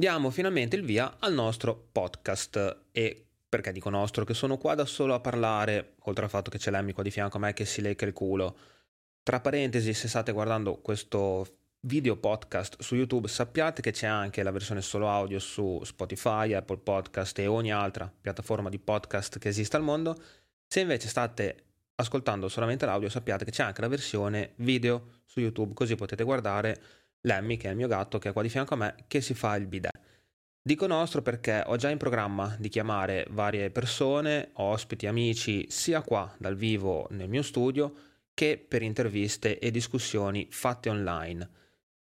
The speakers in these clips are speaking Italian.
Diamo finalmente il via al nostro podcast e perché dico nostro? Che sono qua da solo a parlare, oltre al fatto che c'è qua di fianco a me che si lecca il culo. Tra parentesi, se state guardando questo video podcast su YouTube, sappiate che c'è anche la versione solo audio su Spotify, Apple Podcast e ogni altra piattaforma di podcast che esista al mondo. Se invece state ascoltando solamente l'audio, sappiate che c'è anche la versione video su YouTube, così potete guardare Lemmy, che è il mio gatto, che è qua di fianco a me, che si fa il bidet. Dico nostro perché ho già in programma di chiamare varie persone, ospiti, amici, sia qua dal vivo nel mio studio che per interviste e discussioni fatte online.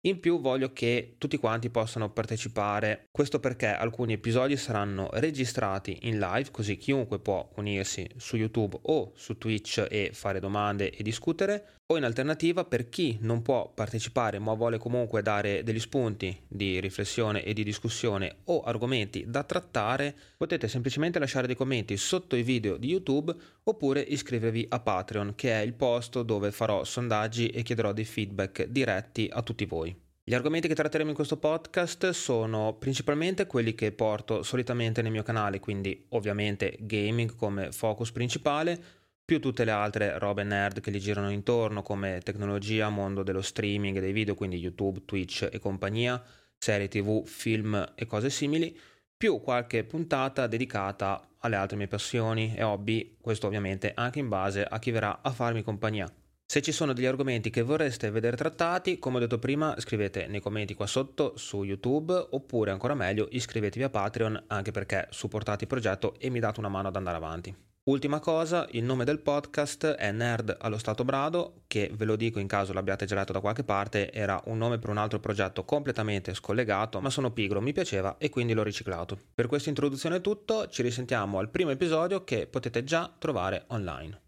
In più voglio che tutti quanti possano partecipare, questo perché alcuni episodi saranno registrati in live, così chiunque può unirsi su YouTube o su Twitch e fare domande e discutere, o in alternativa per chi non può partecipare ma vuole comunque dare degli spunti di riflessione e di discussione o argomenti da trattare, potete semplicemente lasciare dei commenti sotto i video di YouTube oppure iscrivervi a Patreon, che è il posto dove farò sondaggi e chiederò dei feedback diretti a tutti voi. Gli argomenti che tratteremo in questo podcast sono principalmente quelli che porto solitamente nel mio canale, quindi ovviamente gaming come focus principale, più tutte le altre robe nerd che gli girano intorno come tecnologia, mondo dello streaming e dei video, quindi YouTube, Twitch e compagnia, serie tv, film e cose simili, più qualche puntata dedicata alle altre mie passioni e hobby, questo ovviamente anche in base a chi verrà a farmi compagnia. Se ci sono degli argomenti che vorreste vedere trattati, come ho detto prima, scrivete nei commenti qua sotto su YouTube oppure ancora meglio iscrivetevi a Patreon anche perché supportate il progetto e mi date una mano ad andare avanti. Ultima cosa, il nome del podcast è Nerd allo Stato Brado, che ve lo dico in caso l'abbiate già letto da qualche parte, era un nome per un altro progetto completamente scollegato, ma sono pigro, mi piaceva e quindi l'ho riciclato. Per questa introduzione è tutto, ci risentiamo al primo episodio che potete già trovare online.